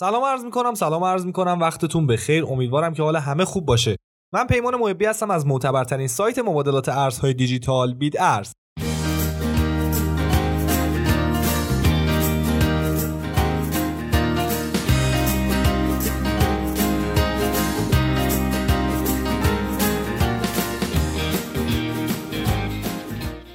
سلام عرض می‌کنم سلام عرض می‌کنم. وقتتون بخیر. امیدوارم که حال همه خوب باشه. من پیمان محبی هستم از معتبرترین سایت مبادلات ارزهای دیجیتال بید ارز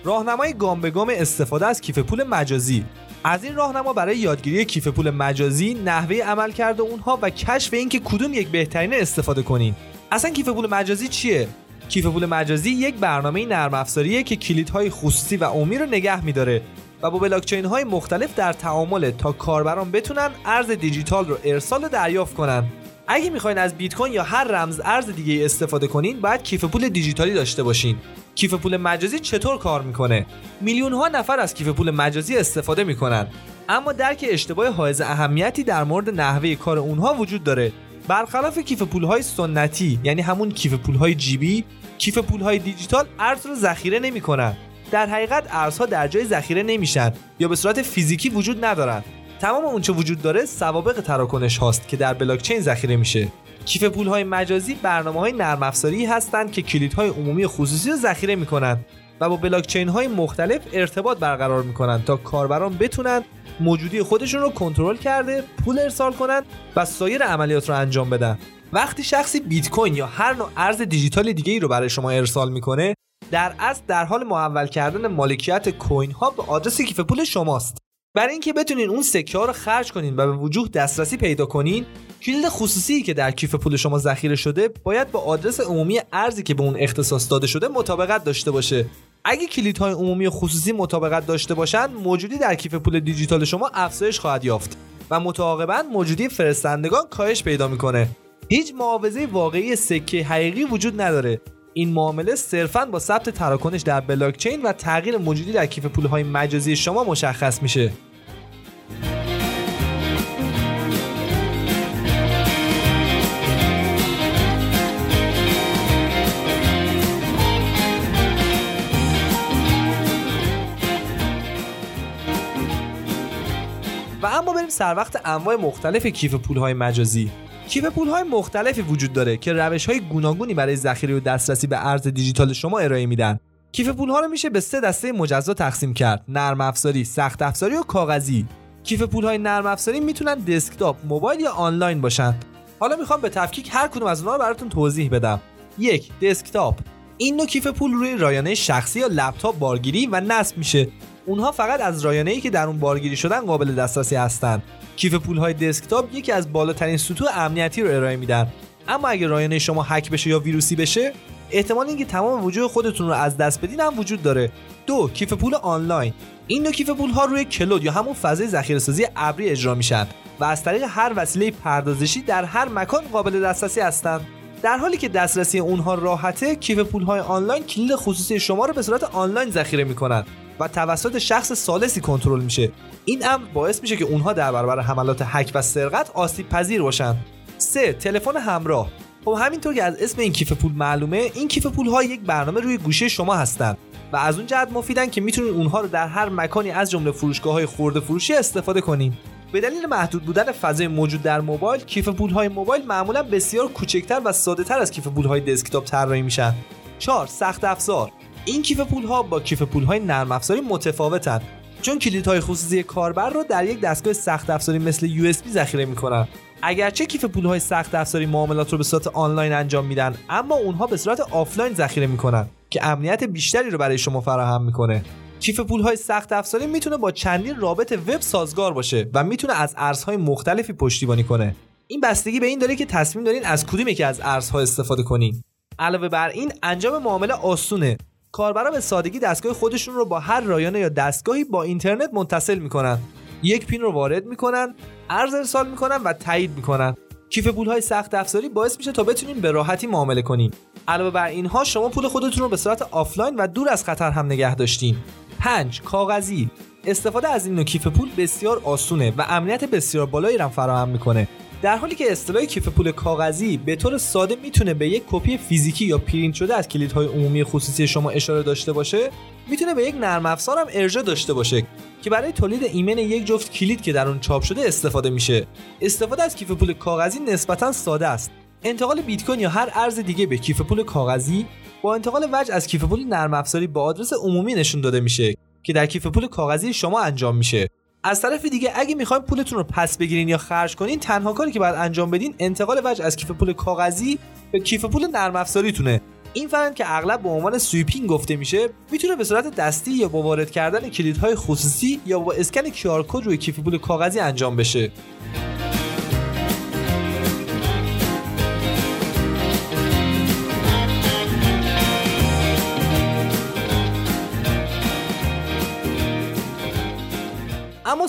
راهنمای گام به گام استفاده از کیف پول مجازی. از این راهنما برای یادگیری کیف پول مجازی نحوه عمل کرده اونها و کشف اینکه کدوم یک بهترین استفاده کنین. اصلا کیف پول مجازی چیه؟ کیف پول مجازی یک برنامه نرم افزاریه که کلیدهای خصوصی و عمومی رو نگه میداره و با بلاکچین های مختلف در تعامل تا کاربران بتونن ارز دیجیتال رو ارسال و دریافت کنن. اگه می‌خواین از بیت کوین یا هر رمز ارز دیگه استفاده کنین باید کیف پول دیجیتالی داشته باشین. کیف پول مجازی چطور کار می‌کنه؟ میلیون ها نفر از کیف پول مجازی استفاده می‌کنن. اما درک اشتباه حائز اهمیتی در مورد نحوه کار اونها وجود داره. برخلاف کیف پول های سنتی یعنی همون کیف پول های جیبی کیف پول های دیجیتال ارز رو ذخیره نمی‌کنن. در حقیقت ارزها در جای ذخیره نمیشن یا به صورت فیزیکی وجود ندارن. تمام اونچه وجود داره سوابق تراکنش هاست که در بلاکچین ذخیره میشه. کیف پول های مجازی برنامه های نرم افزاری هستند که کلیدهای عمومی خصوصی رو ذخیره می‌کنند و با بلاکچین های مختلف ارتباط برقرار می‌کنند تا کاربران بتونن موجودی خودشون رو کنترل کرده پول ارسال کنند و سایر عملیات رو انجام بدن. وقتی شخصی بیت کوین یا هر نوع ارز دیجیتال دیگه ای رو برای شما ارسال می‌کنه در اصل در حال محول کردن مالکیت کوین ها به آدرس کیف پول شماست. برای اینکه بتونین اون سکه ها رو خرج کنین و به وجوه دسترسی پیدا کنین کلید خصوصی که در کیف پول شما ذخیره شده باید با آدرس عمومی ارزی که به اون اختصاص داده شده مطابقت داشته باشه. اگه کلیدهای عمومی و خصوصی مطابقت داشته باشند موجودی در کیف پول دیجیتال شما افزایش خواهد یافت و متعاقبا موجودی فرستندگان کاهش پیدا می‌کنه. هیچ معاوضه واقعی سکه حقیقی وجود نداره. این معامله صرفا با ثبت تراکنش در بلاکچین و تغییر موجودی در کیف پولهای مجازی شما مشخص میشه. و اما بریم سر وقت انواع مختلف کیف پولهای مجازی. کیف پولهای مختلفی وجود داره که روش های گوناگونی برای ذخیره و دسترسی به ارز دیجیتال شما ارائه میدن. کیف پولها رو میشه به سه دسته مجزا تقسیم کرد نرم افزاری سخت افزاری و کاغذی. کیف پولهای نرم افزاری می‌تونن دسکتاپ موبایل یا آنلاین باشن. حالا می‌خوام به تفکیک هر کدوم از اونها رو براتون توضیح بدم. یک دسکتاپ. این نوع کیف پول روی رایانه شخصی یا لپتاپ بارگیری و نصب میشه. اونها فقط از رایانه ای که در اون بارگیری شدن قابل دسترسی هستند کیف پول های دسکتاپ یکی از بالاترین سطوح امنیتی رو ارائه میدن. اما اگر رایانه شما هک بشه یا ویروسی بشه احتمال اینکه تمام وجود خودتون رو از دست بدین هم وجود داره. دو کیف پول آنلاین. این دو کیف پول ها روی کلود یا همون فضای ذخیره سازی ابری اجرا میشن و از طریق هر وسیله پردازشی در هر مکان قابل دسترسی هستند در حالی که دسترسی اونها راحته کیف پول های آنلاین کلید خصوصی شما رو به صورت آنلاین ذخیره می‌کنن. و توسط شخص سالسی کنترل میشه. این امر باعث میشه که اونها در برابر حملات هک و سرقت آسیب پذیر باشن. سه تلفن همراه. خب همینطور که از اسم این کیف پول معلومه این کیف پول ها یک برنامه روی گوشه شما هستند و از اون جهت مفیدن که می‌تونید اونها رو در هر مکانی از جمله فروشگاه های خورده فروشی استفاده کنین. به دلیل محدود بودن فضای موجود در موبایل کیف پول های موبایل معمولا بسیار کوچکتر و ساده تر از کیف پول های دسکتاپ طراحی میشن. 4 سخت افزار. این کیف پول ها با کیف پول های نرم افزاری متفاوتن. چون کلیدهای خصوصی کاربر رو در یک دستگاه سخت افزاری مثل USB ذخیره می‌کنن. اگرچه کیف پول های سخت افزاری معاملات رو به صورت آنلاین انجام میدن اما اونها به صورت آفلاین ذخیره می‌کنن که امنیت بیشتری رو برای شما فراهم می‌کنه. کیف پول های سخت افزاری می‌تونه با چندین رابط وب سازگار باشه و می‌تونه از ارزهای مختلفی پشتیبانی کنه. این بستگی به این داره که تصمیم دارین از کدوم یکی از ارزها استفاده کنین. علاوه بر این انجام معامله آسونه. کاربرا به سادگی دستگاه خودشون رو با هر رایانه یا دستگاهی با اینترنت متصل می‌کنن. یک پین رو وارد می‌کنن ارز ارسال می‌کنن و تایید می‌کنن. کیف پول های سخت افزاری باعث میشه تا بتونین به راحتی معامله کنین علاوه بر اینها شما پول خودتون رو به صورت آفلاین و دور از خطر هم نگه داشتین. 5 کاغذی. استفاده از این نوع کیف پول بسیار آسونه و امنیت بسیار بالایی را فراهم می‌کنه. در حالی که اصطلاح کیف پول کاغذی به طور ساده می‌تونه به یک کپی فیزیکی یا پرینت شده از کلیدهای عمومی خصوصی شما اشاره داشته باشه می‌تونه به یک نرم افزار هم ارجاع داشته باشه که برای تولید ایمن یک جفت کلید که در اون چاپ شده استفاده میشه. استفاده از کیف پول کاغذی نسبتا ساده است. انتقال بیت کوین یا هر ارز دیگه به کیف پول کاغذی با انتقال وجه از کیف پول نرم افزاری به آدرس عمومی نشون داده میشه که در کیف پول کاغذی شما انجام میشه. از طرف دیگه اگه می‌خواین پولتون رو پس بگیرین یا خرج کنین تنها کاری که باید انجام بدین انتقال وجه از کیف پول کاغذی به کیف پول نرم افزاریتونه. این روند که اغلب به عنوان sweeping گفته میشه می‌تونه به صورت دستی یا با وارد کردن کلیدهای خصوصی یا با اسکن QR code روی کیف پول کاغذی انجام بشه.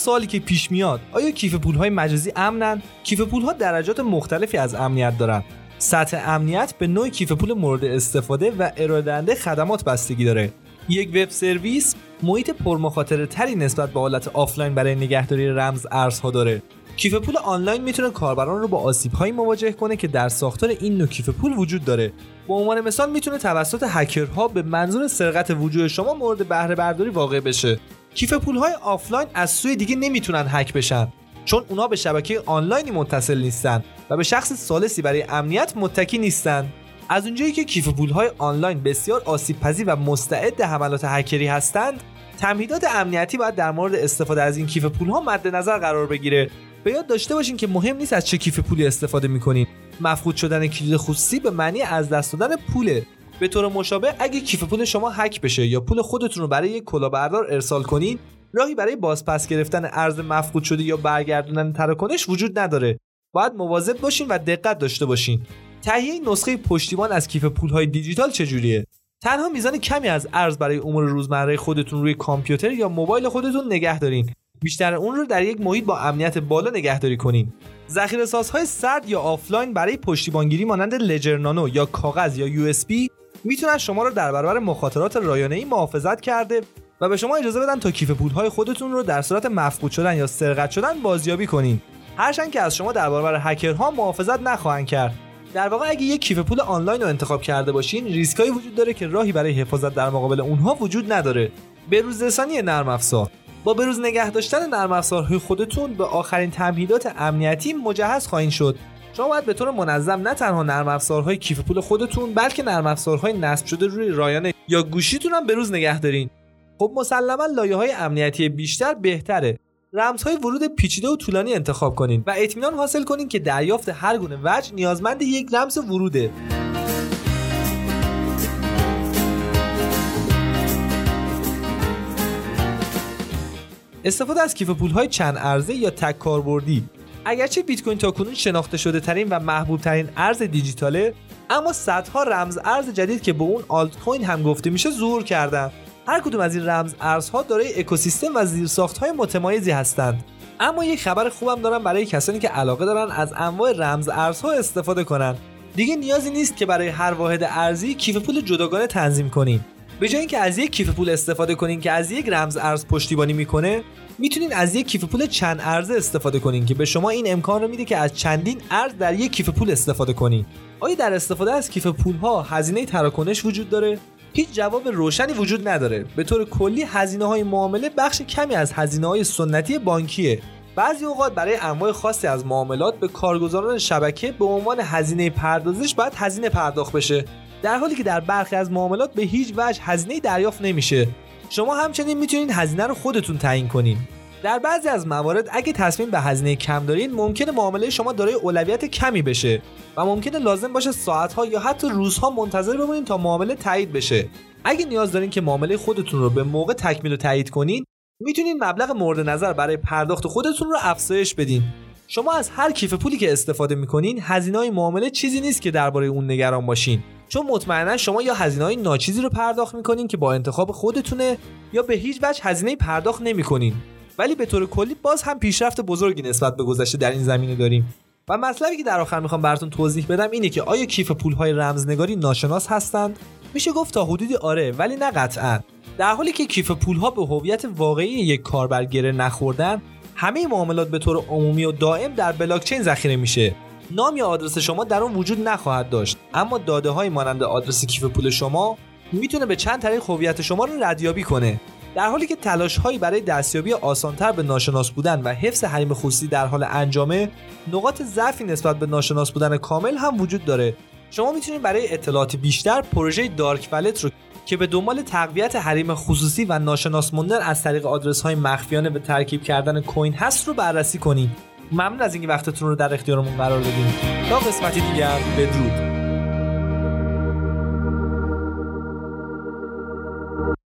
سوالی که پیش میاد. آیا کیف پولهای مجازی امنن؟ کیف پولها درجات مختلفی از امنیت دارن. سطح امنیت به نوع کیف پول مورد استفاده و ارائه خدمات بستگی داره. یک وب سرویس محیط پرمخاطره تری نسبت به حالت آفلاین برای نگهداری رمز ارزها داره. کیف پول آنلاین می‌تونه کاربران رو با آسیب هایی مواجه کنه که در ساختار این نوع کیف پول وجود داره. به عنوان مثال می‌تونه توسط هکرها به منظور سرقت وجوه شما مورد بهره برداری واقع بشه. کیف پول های آفلاین از سوی دیگه نمی‌تونن هک بشن چون اونا به شبکه آنلاینی متصل نیستن و به شخص ثالثی برای امنیت متکی نیستن. از اونجایی که کیف پول های آنلاین بسیار آسیب و مستعد حملات هکری هستند تمهیدات امنیتی باید در مورد استفاده از این کیف پول ها مد نظر قرار بگیره. به یاد داشته باشین که مهم نیست از چه کیف پولی استفاده می‌کنین مفقود شدن کلید خصوصی به معنی از دست دادن پوله. به طور مشابه اگه کیف پول شما هک بشه یا پول خودتون رو برای یک کلاهبردار ارسال کنین راهی برای بازپس گرفتن ارز مفقود شده یا برگردوندن تراکنش وجود نداره. باید مواظب باشین و دقت داشته باشین. تهیه نسخه پشتیبان از کیف پولهای دیجیتال چجوریه؟ تنها میزان کمی از ارز برای امور روزمره خودتون روی کامپیوتر یا موبایل خودتون نگه دارین. بیشتر اون رو در یک محیط با امنیت بالا نگهداری کنین. ذخیره سازهای سرد یا آفلاین برای پشتیبانگیری مانند Ledger Nano یا کاغذ یا یو می‌تونن شما رو در برابر مخاطرات رایانه‌ای محافظت کرده و به شما اجازه بدن تا کیف پولهای خودتون رو در صورت مفقود شدن یا سرقت شدن بازیابی کنین. هرچند که از شما در برابر هکرها محافظت نخواهند کرد. در واقع اگه یک کیف پول آنلاین رو انتخاب کرده باشین ریسکایی وجود داره که راهی برای حفاظت در مقابل اونها وجود نداره. بروزرسانی نرم افزار. با بروز نگه داشتن نرم افزارهای خودتون به آخرین تمهیدات امنیتی مجهز خواهید شد. شما باید به طور منظم نه تنها نرم افزارهای کیف پول خودتون بلکه نرم افزارهای نصب شده روی رایانه یا گوشیتون هم به روز نگه دارین. خب مسلما لایه های امنیتی بیشتر بهتره. رمزهای ورود پیچیده و طولانی انتخاب کنین و اطمینان حاصل کنین که دریافت هر گونه وجه نیازمند یک رمز وروده. استفاده از کیف پولهای چند ارزه یا تک کاربردی. اگرچه بیت کوین تاکنون شناخته شده ترین و محبوب ترین ارز دیجیتاله اما صدها رمز ارز جدید که به اون آلت کوین هم گفته میشه ظهور کردن. هر کدوم از این رمز ارزها دارای اکوسیستم و زیرساخت های متمایزی هستند. اما یک خبر خوبم دارم برای کسانی که علاقه دارن از انواع رمز ارزها استفاده کنند. دیگه نیازی نیست که برای هر واحد ارزی کیف پول جداگانه تنظیم کنین به جای اینکه از یک کیف پول استفاده کنین که از یک رمز ارز پشتیبانی می‌کنه می‌تونین از یک کیف پول چند ارزه استفاده کنین که به شما این امکان رو میده که از چندین ارز در یک کیف پول استفاده کنین. آیا در استفاده از کیف پول ها هزینه تراکنش وجود داره؟ هیچ جواب روشنی وجود نداره. به طور کلی هزینه های معامله بخش کمی از هزینه های سنتی بانکیه. بعضی اوقات برای انواع خاصی از معاملات به کارگزاران شبکه به عنوان هزینه پردازش باید هزینه پرداخت بشه. در حالی که در برخی از معاملات به هیچ وجه هزینه دریافت نمیشه. شما همچنین می‌تونید هزینه رو خودتون تعیین کنین. در بعضی از موارد اگه تصمیم به هزینه کم دارین ممکنه معامله شما دارای اولویت کمی بشه و ممکنه لازم باشه ساعتها یا حتی روزها منتظر بمونین تا معامله تایید بشه. اگه نیاز دارین که معامله خودتون رو به موقع تکمیل و تایید کنین می‌تونین مبلغ مورد نظر برای پرداخت خودتون رو افزایش بدین. شما از هر کیف پولی که استفاده می‌کنین هزینه های معامله چیزی نیست که درباره اون نگران باشین. چون مطمئنا شما یا هزینه های ناچیزی رو پرداخت می‌کنین که با انتخاب خودتونه یا به هیچ وجه هزینه پرداخت نمی‌کنین. ولی به طور کلی باز هم پیشرفت بزرگی نسبت به گذشته در این زمینه داریم. و مطلبی که در آخر می‌خوام براتون توضیح بدم اینه که آیا کیف پولهای رمزنگاری ناشناس هستند؟ میشه گفت تا حدودی آره ولی نه قطعا. در حالی که کیف پولها به هویت واقعی یک کاربر گره نخوردن همه معاملات به طور عمومی و دائم در بلاکچین ذخیره میشه. نام یا آدرس شما در اون وجود نخواهد داشت. اما داده های مانند آدرس کیف پول شما می‌تونه به چند طریق هویت شما رو ردیابی کنه. در حالی که تلاش هایی برای دستیابی آسانتر به ناشناس بودن و حفظ حریم خصوصی در حال انجامه نقاط ضعفی نسبت به ناشناس بودن کامل هم وجود داره. شما می‌تونید برای اطلاعات بیشتر پروژه دارک ولت رو که به دنبال تقویت حریم خصوصی و ناشناس موندن از طریق آدرس های مخفیانه به ترکیب کردن کوین هست رو بررسی کنید. ممنون از اینکه وقتتون رو در اختیارمون قرار دادیم تا قسمتی دیگر بدرود.